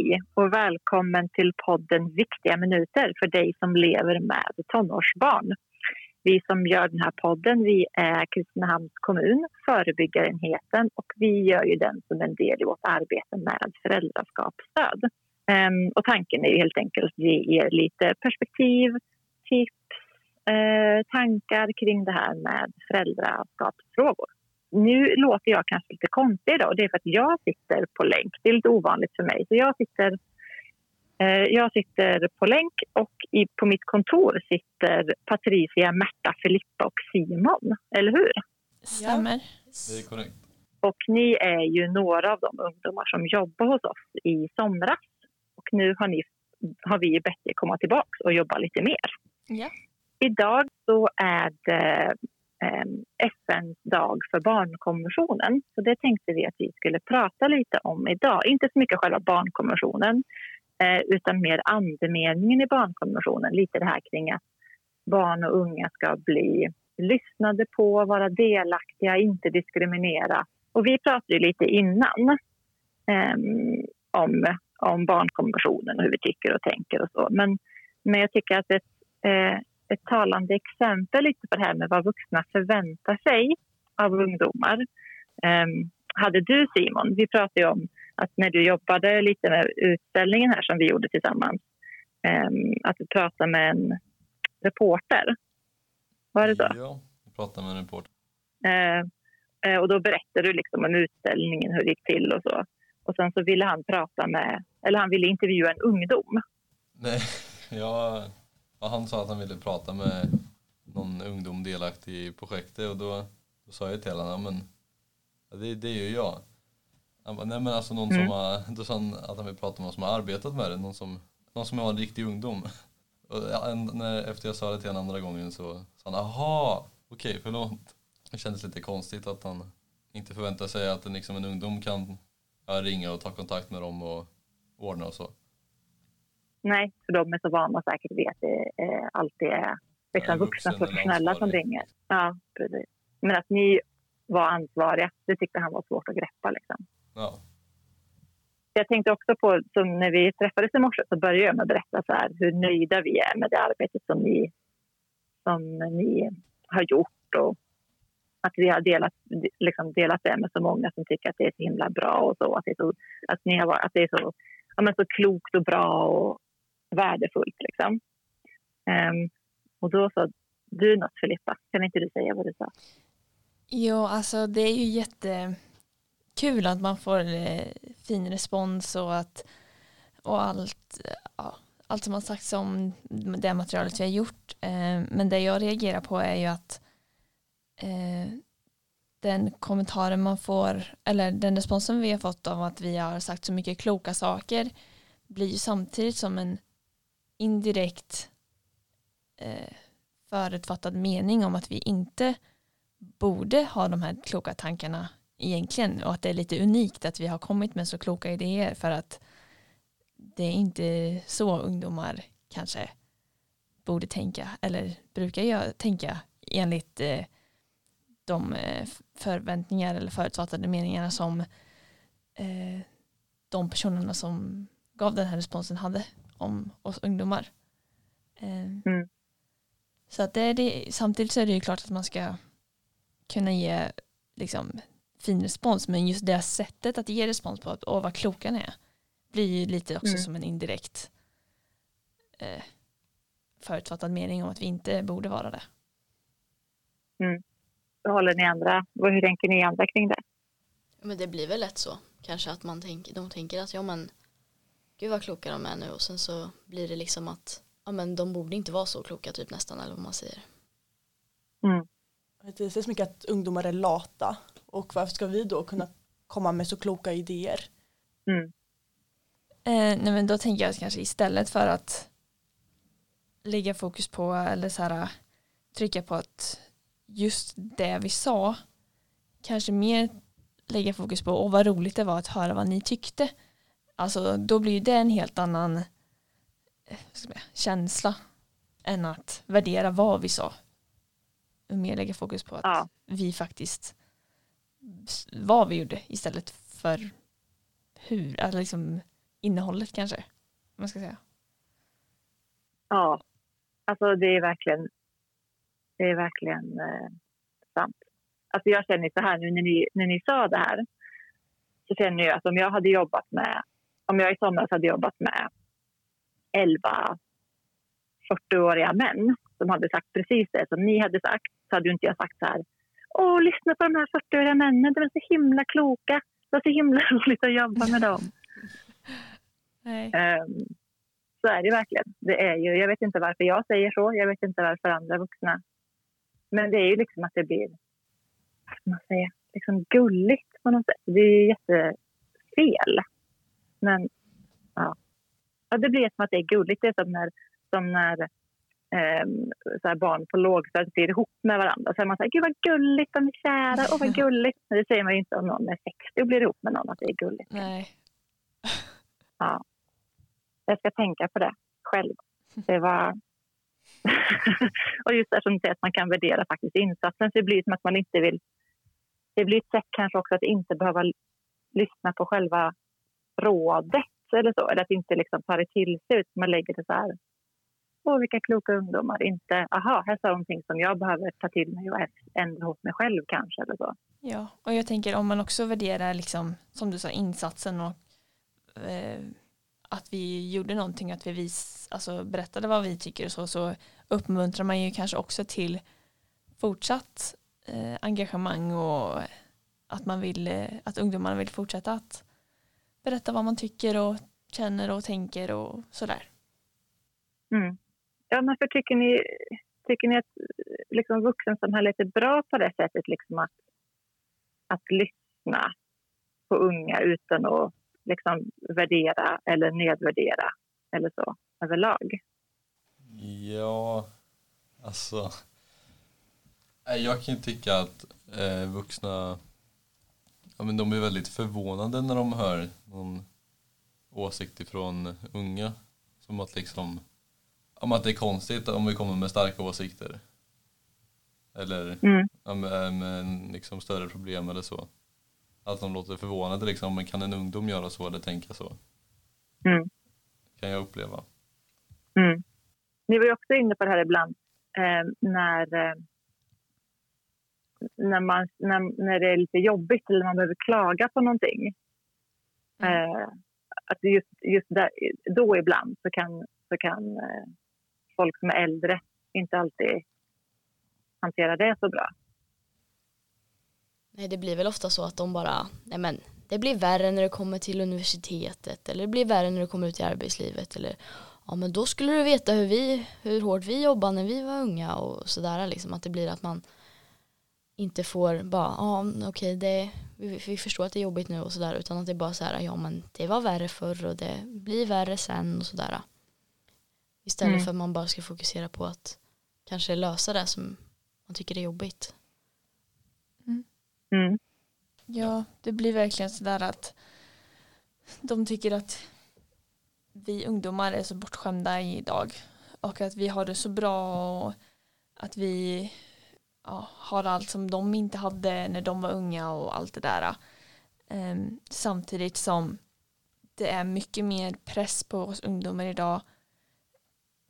Hej och välkommen till podden Viktiga minuter för dig som lever med tonårsbarn. Vi som gör den här podden vi är Kristinehamns kommun, förebyggarenheten och vi gör ju den som en del i vårt arbete med föräldraskapsstöd. Ehm, och tanken är helt enkelt att ge er lite perspektiv, tips, eh, tankar kring det här med föräldraskapsfrågor. Nu låter jag kanske lite konstig idag och det är för att jag sitter på länk. Det är lite ovanligt för mig. Så jag sitter, uh, jag sitter på länk och i, på mitt kontor sitter Patricia, Märta, Filippa och Simon. Eller hur? Stämmer. Det är korrekt. Och ni är ju några av de ungdomar som jobbar hos oss i somras och nu har, ni, har vi bett er komma tillbaka och jobba lite mer. Ja. Idag så är det eh, FNs dag för barnkonventionen. Så det tänkte vi att vi skulle prata lite om idag. Inte så mycket själva barnkonventionen eh, utan mer andemeningen i barnkonventionen. Lite det här kring att barn och unga ska bli lyssnade på, vara delaktiga, inte diskriminera. Och vi pratade ju lite innan eh, om om barnkonventionen och hur vi tycker och tänker och så. Men, men jag tycker att ett, eh, ett talande exempel lite på det här med vad vuxna förväntar sig av ungdomar eh, hade du Simon. Vi pratade ju om att när du jobbade lite med utställningen här som vi gjorde tillsammans eh, att du pratade med en reporter. Var det så? Ja, jag pratade med en reporter. Eh, och då berättade du liksom om utställningen, hur det gick till och så. Och sen så ville han prata med, eller han ville intervjua en ungdom. Nej, ja, ja, han sa att han ville prata med någon ungdom delaktig i projektet och då, då sa jag till honom, men ja, det, det är ju jag. Han bara, nej men alltså någon Mm. som har, då sa han att han vill prata med någon som har arbetat med det, någon som, någon som har en riktig ungdom. Och en, när, efter jag sa det till honom andra gången så sa han, aha, okej förlåt. Det kändes lite konstigt att han inte förväntar sig att en, liksom, en ungdom kan ja, ringa och ta kontakt med dem och ordna och så. Nej, för de är så vana säkert vid att det eh, alltid är liksom, vuxna professionella som ringer. Ja, precis. Men att ni var ansvariga, det tyckte han var svårt att greppa. Liksom. Ja, Jag tänkte också på, som när vi träffades i morse så började jag med att berätta så här, hur nöjda vi är med det arbetet som ni, som ni har gjort och att vi har delat, liksom delat det med så många som tycker att det är så himla bra och så. Att det är så, att ni har, att det är så, ja, men så klokt och bra och värdefullt. Liksom. Um, och då sa du något Filippa, kan inte du säga vad du sa? Jo, alltså det är ju jättekul att man får eh, fin respons och att och allt, ja, allt som har sagts om det materialet vi har gjort. Eh, men det jag reagerar på är ju att eh, den kommentaren man får, eller den responsen vi har fått av att vi har sagt så mycket kloka saker blir ju samtidigt som en indirekt eh, förutfattad mening om att vi inte borde ha de här kloka tankarna egentligen och att det är lite unikt att vi har kommit med så kloka idéer för att det är inte så ungdomar kanske borde tänka eller brukar jag tänka enligt eh, de eh, förväntningar eller förutfattade meningarna som eh, de personerna som gav den här responsen hade om oss ungdomar. Eh, Mm. Så att det är det, samtidigt så är det ju klart att man ska kunna ge liksom, fin respons men just det sättet att ge respons på att åh vad kloka ni är blir ju lite också Mm. som en indirekt eh, förutfattad mening om att vi inte borde vara det. Hur håller ni andra, vad- hur tänker ni andra kring det? Men det blir väl lätt så. Kanske att man tänker, de tänker att ja men gud vad kloka de är nu och sen så blir det liksom att ja men de borde inte vara så kloka typ nästan eller vad man säger. Mm. Det sägs mycket att ungdomar är lata och varför ska vi då kunna komma med så kloka idéer? Mm. Eh, nej men då tänker jag kanske istället för att lägga fokus på eller så här, trycka på att just det vi sa kanske mer lägga fokus på och vad roligt det var att höra vad ni tyckte. Alltså då blir det en helt annan eh, säga, känsla än att värdera vad vi sa. Mer lägga fokus på att Ja. vi faktiskt vad vi gjorde istället för hur, alltså liksom innehållet kanske. Man ska säga. Ja, alltså det är verkligen, det är verkligen eh, sant. Alltså jag känner så här nu när ni, när ni sa det här så känner jag att om jag hade jobbat med, om jag i somras hade jobbat med 11 40-åriga män som hade sagt precis det som ni hade sagt så hade ju inte jag sagt så här Åh, lyssna på de här 40-åriga männen, de är så himla kloka. Det var så himla roligt att jobba med dem. Nej. Um, så är det verkligen. Det är ju, jag vet inte varför jag säger så, jag vet inte varför andra vuxna. Men det är ju liksom att det blir, vad ska man säga, liksom gulligt på något sätt. Det är ju jättefel. Men ja. ja, det blir som att det är gulligt. Det är som när, som när um, så här barn på lågstadiet blir ihop med varandra. Så är man så här, gud vad gulligt, de är kära, åh vad gulligt. Men det säger man ju inte om någon är 60 och blir ihop med någon, att det är gulligt. Nej. Ja. Jag ska tänka på det själv. Det var... och just det som du säger att man kan värdera faktiskt insatsen. Så det blir som att man inte vill... Det blir ett sätt kanske också att inte behöva lyssna på själva rådet eller så. Eller att inte liksom ta det till sig utan man lägger det så här. Åh, vilka kloka ungdomar. Inte, aha, här sa de någonting som jag behöver ta till mig och ändra hos mig själv kanske eller så. Ja, och jag tänker om man också värderar liksom, som du sa, insatsen och eh, att vi gjorde någonting, att vi vis, alltså, berättade vad vi tycker och så, så uppmuntrar man ju kanske också till fortsatt eh, engagemang och att man vill, eh, att ungdomarna vill fortsätta att berätta vad man tycker och känner och tänker och sådär. Mm. Ja, men för tycker ni, tycker ni att liksom, vuxensamhället är bra på det sättet liksom att, att lyssna på unga utan att liksom värdera eller nedvärdera eller så överlag? Ja, alltså. Jag kan ju tycka att eh, vuxna ja, men de är väldigt förvånade när de hör någon åsikt ifrån unga. Som att liksom om att det är konstigt om vi kommer med starka åsikter. Eller Mm. ja, med, med liksom större problem eller så. Att de låter förvånade liksom, men kan en ungdom göra så eller tänka så? Mm. Kan jag uppleva. Mm. Ni var ju också inne på det här ibland eh, när, eh, när, man, när, när det är lite jobbigt eller man behöver klaga på någonting. Eh, att just, just där, då ibland så kan, så kan eh, folk som är äldre inte alltid hantera det så bra. Nej, det blir väl ofta så att de bara, nej men det blir värre när det kommer till universitetet eller det blir värre när du kommer ut i arbetslivet eller ja men då skulle du veta hur vi, hur hårt vi jobbade när vi var unga och sådär liksom att det blir att man inte får bara, ja okej det, vi, vi förstår att det är jobbigt nu och sådär utan att det är bara så här, ja men det var värre förr och det blir värre sen och sådär. Istället Mm. för att man bara ska fokusera på att kanske lösa det som man tycker är jobbigt. Mm. Ja, det blir verkligen sådär att de tycker att vi ungdomar är så bortskämda idag och att vi har det så bra och att vi ja, har allt som de inte hade när de var unga och allt det där. Um, samtidigt som det är mycket mer press på oss ungdomar idag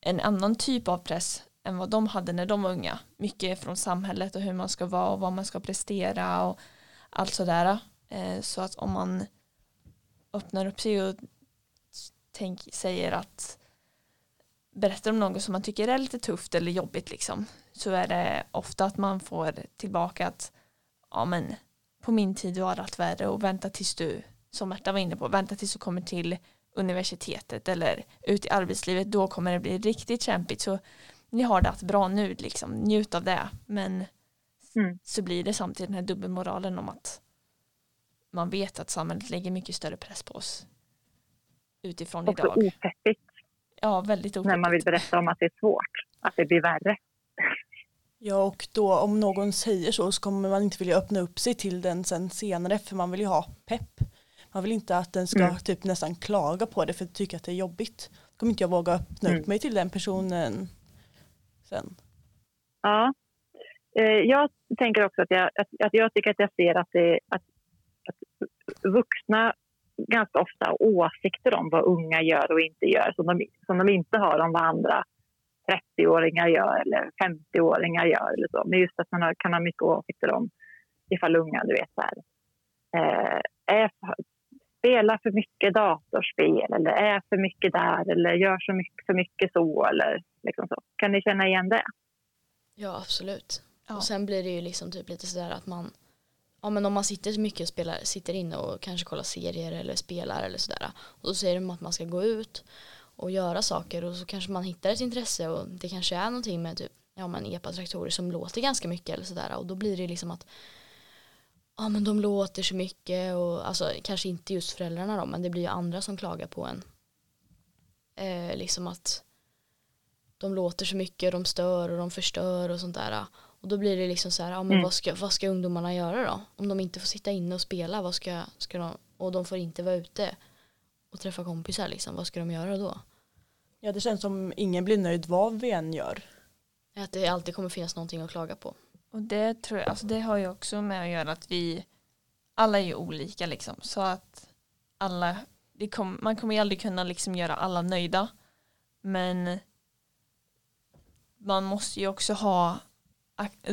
en annan typ av press än vad de hade när de var unga. Mycket från samhället och hur man ska vara och vad man ska prestera och allt sådär. Uh, så att om man öppnar upp sig och tänk, säger att berättar om något som man tycker är lite tufft eller jobbigt liksom så är det ofta att man får tillbaka att ja men på min tid var det allt värre och vänta tills du som Märta var inne på vänta tills du kommer till universitetet eller ut i arbetslivet då kommer det bli riktigt kämpigt så ni har det att bra nu liksom njut av det men Mm. så blir det samtidigt den här dubbelmoralen om att man vet att samhället lägger mycket större press på oss utifrån Också idag. opeppigt Ja, väldigt när man vill opeppigt. berätta om att det är svårt, att det blir värre. Ja och då om någon säger så så kommer man inte vilja öppna upp sig till den sen senare för man vill ju ha pepp. Man vill inte att den ska Mm. typ nästan klaga på det för att tycka att det är jobbigt. Då kommer inte jag våga öppna Mm. upp mig till den personen sen. Ja. Eh, Jag tänker också att jag, att, att jag tycker att jag ser att, det, att, att vuxna ganska ofta åsikter om vad unga gör och inte gör som de, som de inte har om vad andra 30-åringar gör eller 50-åringar gör. Eller så. Men just att man har, kan ha mycket åsikter om ifall unga du vet, så här, eh, är, spelar för mycket datorspel eller är för mycket där eller gör så mycket, för mycket så. Eller liksom så. Kan ni känna igen det? Ja, absolut. Ja. Och sen blir det ju liksom typ lite sådär att man Ja men om man sitter så mycket och spelar, sitter inne och kanske kollar serier eller spelar eller sådär och så säger de att man ska gå ut och göra saker och så kanske man hittar ett intresse och det kanske är någonting med typ ja men epatraktorer som låter ganska mycket eller sådär och då blir det liksom att ja men de låter så mycket och alltså kanske inte just föräldrarna då men det blir ju andra som klagar på en eh, liksom att de låter så mycket, de stör och de förstör och sånt där och då blir det liksom så här, ja men Mm. vad, ska, vad ska ungdomarna göra då? Om de inte får sitta inne och spela, vad ska, ska de, och de får inte vara ute och träffa kompisar liksom, vad ska de göra då? Ja, det känns som ingen blir nöjd vad vi än gör. Att det alltid kommer finnas någonting att klaga på. Och det tror jag, alltså det har ju också med att göra att vi alla är ju olika liksom så att alla, det kom, man kommer ju aldrig kunna liksom göra alla nöjda men man måste ju också ha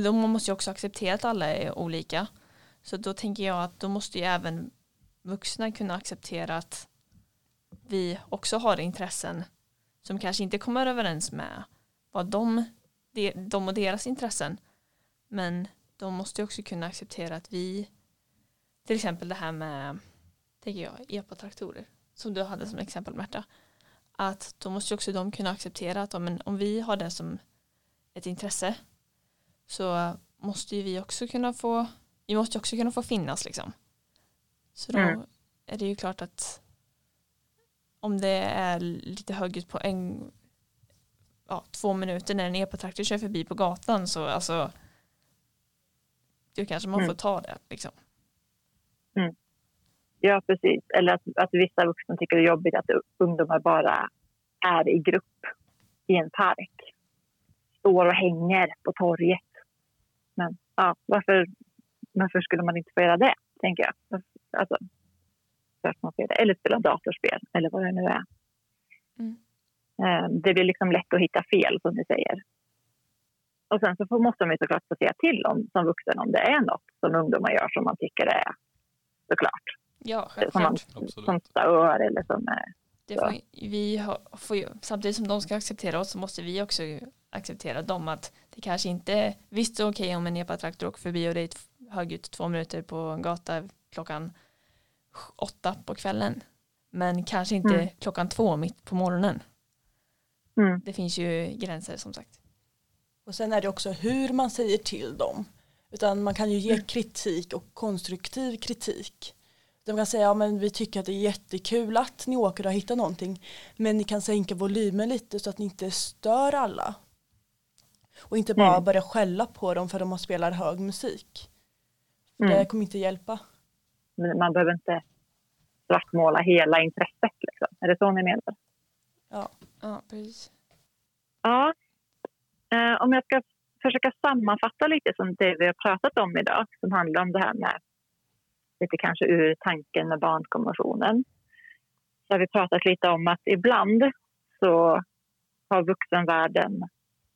man måste ju också acceptera att alla är olika så då tänker jag att då måste ju även vuxna kunna acceptera att vi också har intressen som kanske inte kommer överens med vad de, de, de och deras intressen men de måste också kunna acceptera att vi, till exempel det här med, tänker jag, epatraktorer, som du hade som exempel Märta, att då måste också de kunna acceptera att men om vi har det som ett intresse så måste ju vi också kunna få, vi måste också kunna få finnas liksom. Så då Mm. är det ju klart att om det är lite högljutt på en, ja, två minuter när en epatraktor kör förbi på gatan så alltså då kanske man Mm. får ta det liksom. Ja, precis. Eller att, att vissa vuxna tycker det är jobbigt att ungdomar bara är i grupp i en park. Står och hänger på torget. Men ja, varför, varför skulle man inte få göra det, tänker jag. Alltså, man det. Eller spela datorspel, eller vad det nu är. Mm. Eh, Det blir liksom lätt att hitta fel, som ni säger. Och sen så måste de ju såklart få säga till om, som vuxen om det är något som ungdomar gör som man tycker är såklart Ja, som, man, självklart. Som stör eller som är... Det får, vi har, får ju, samtidigt som de ska acceptera oss så måste vi också acceptera dem att det kanske inte visst är okej om en epatraktor åker förbi och det är ett högljutt två minuter på en gata klockan åtta på kvällen. Men kanske inte Mm. klockan två mitt på morgonen. Mm. Det finns ju gränser som sagt. Och sen är det också hur man säger till dem. Utan man kan ju ge kritik och konstruktiv kritik. De kan säga, ja men vi tycker att det är jättekul att ni åker och har hittat någonting. Men ni kan sänka volymen lite så att ni inte stör alla. Och inte bara Mm. börja skälla på dem för att de spelar hög musik. Mm. Det kommer inte hjälpa. Man behöver inte svartmåla hela intresset. Liksom. Är det så ni menar? Ja, precis. Ja. Eh, om jag ska försöka sammanfatta lite som det vi har pratat om idag som handlar om det här med lite kanske ur tanken med barnkonventionen. Så har vi pratat lite om att ibland så har vuxenvärlden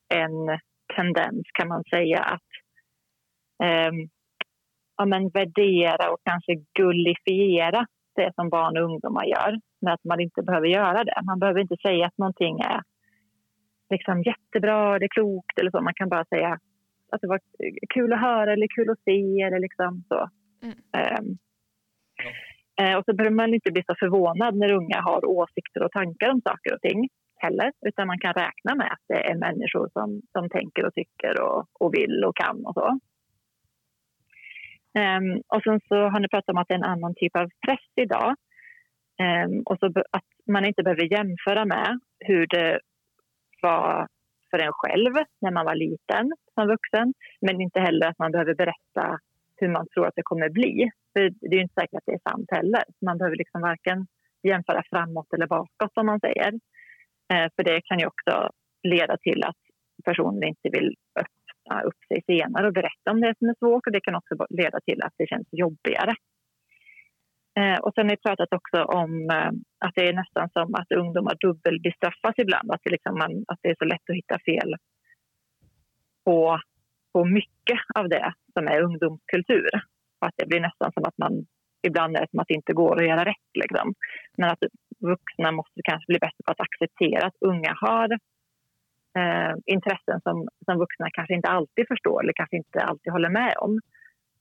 en tendens kan man säga att ehm, ja, men värdera och kanske gullifiera det som barn och ungdomar gör. Men att man inte behöver göra det. Man behöver inte säga att någonting är liksom jättebra, det är klokt eller så. Man kan bara säga att det var kul att höra eller kul att se eller liksom så. Mm. Ehm, eh, och så behöver man inte bli så förvånad när unga har åsikter och tankar om saker och ting heller. Utan man kan räkna med att det är människor som, som tänker och tycker och, och vill och kan och så. Um, och sen så har ni pratat om att det är en annan typ av press idag. Um, och så att man inte behöver jämföra med hur det var för en själv när man var liten som vuxen. Men inte heller att man behöver berätta hur man tror att det kommer bli. För det är ju inte säkert att det är sant heller. Man behöver liksom varken jämföra framåt eller bakåt som man säger. Eh, för det kan ju också leda till att personen inte vill öppna upp sig senare och berätta om det som är svårt. Och det kan också leda till att det känns jobbigare. Eh, och sen har vi pratat också om eh, att det är nästan som att ungdomar dubbelbestraffas ibland. Att det, liksom man, att det är så lätt att hitta fel på, på mycket av det som är ungdomskultur. Och att det blir nästan som att man ibland är det som att det inte går att göra rätt. Liksom. Men att vuxna måste kanske bli bättre på att acceptera att unga har eh, intressen som, som vuxna kanske inte alltid förstår eller kanske inte alltid håller med om.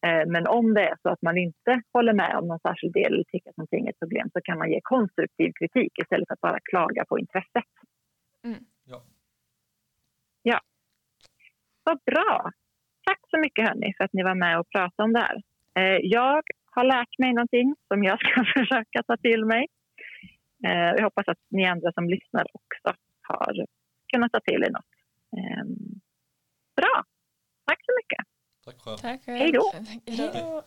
Eh, men om det är så att man inte håller med om någon särskild del eller tycker att någonting är ett problem så kan man ge konstruktiv kritik istället för att bara klaga på intresset. Mm. Ja. Ja. Vad bra. Tack så mycket hörni för att ni var med och pratade om det här. Eh, jag har lärt mig någonting som jag ska försöka ta till mig. Eh, jag hoppas att ni andra som lyssnar också har kunnat ta till er något. Ehm, bra. Tack så mycket. Tack själv. Tack. Hej då. Hej då.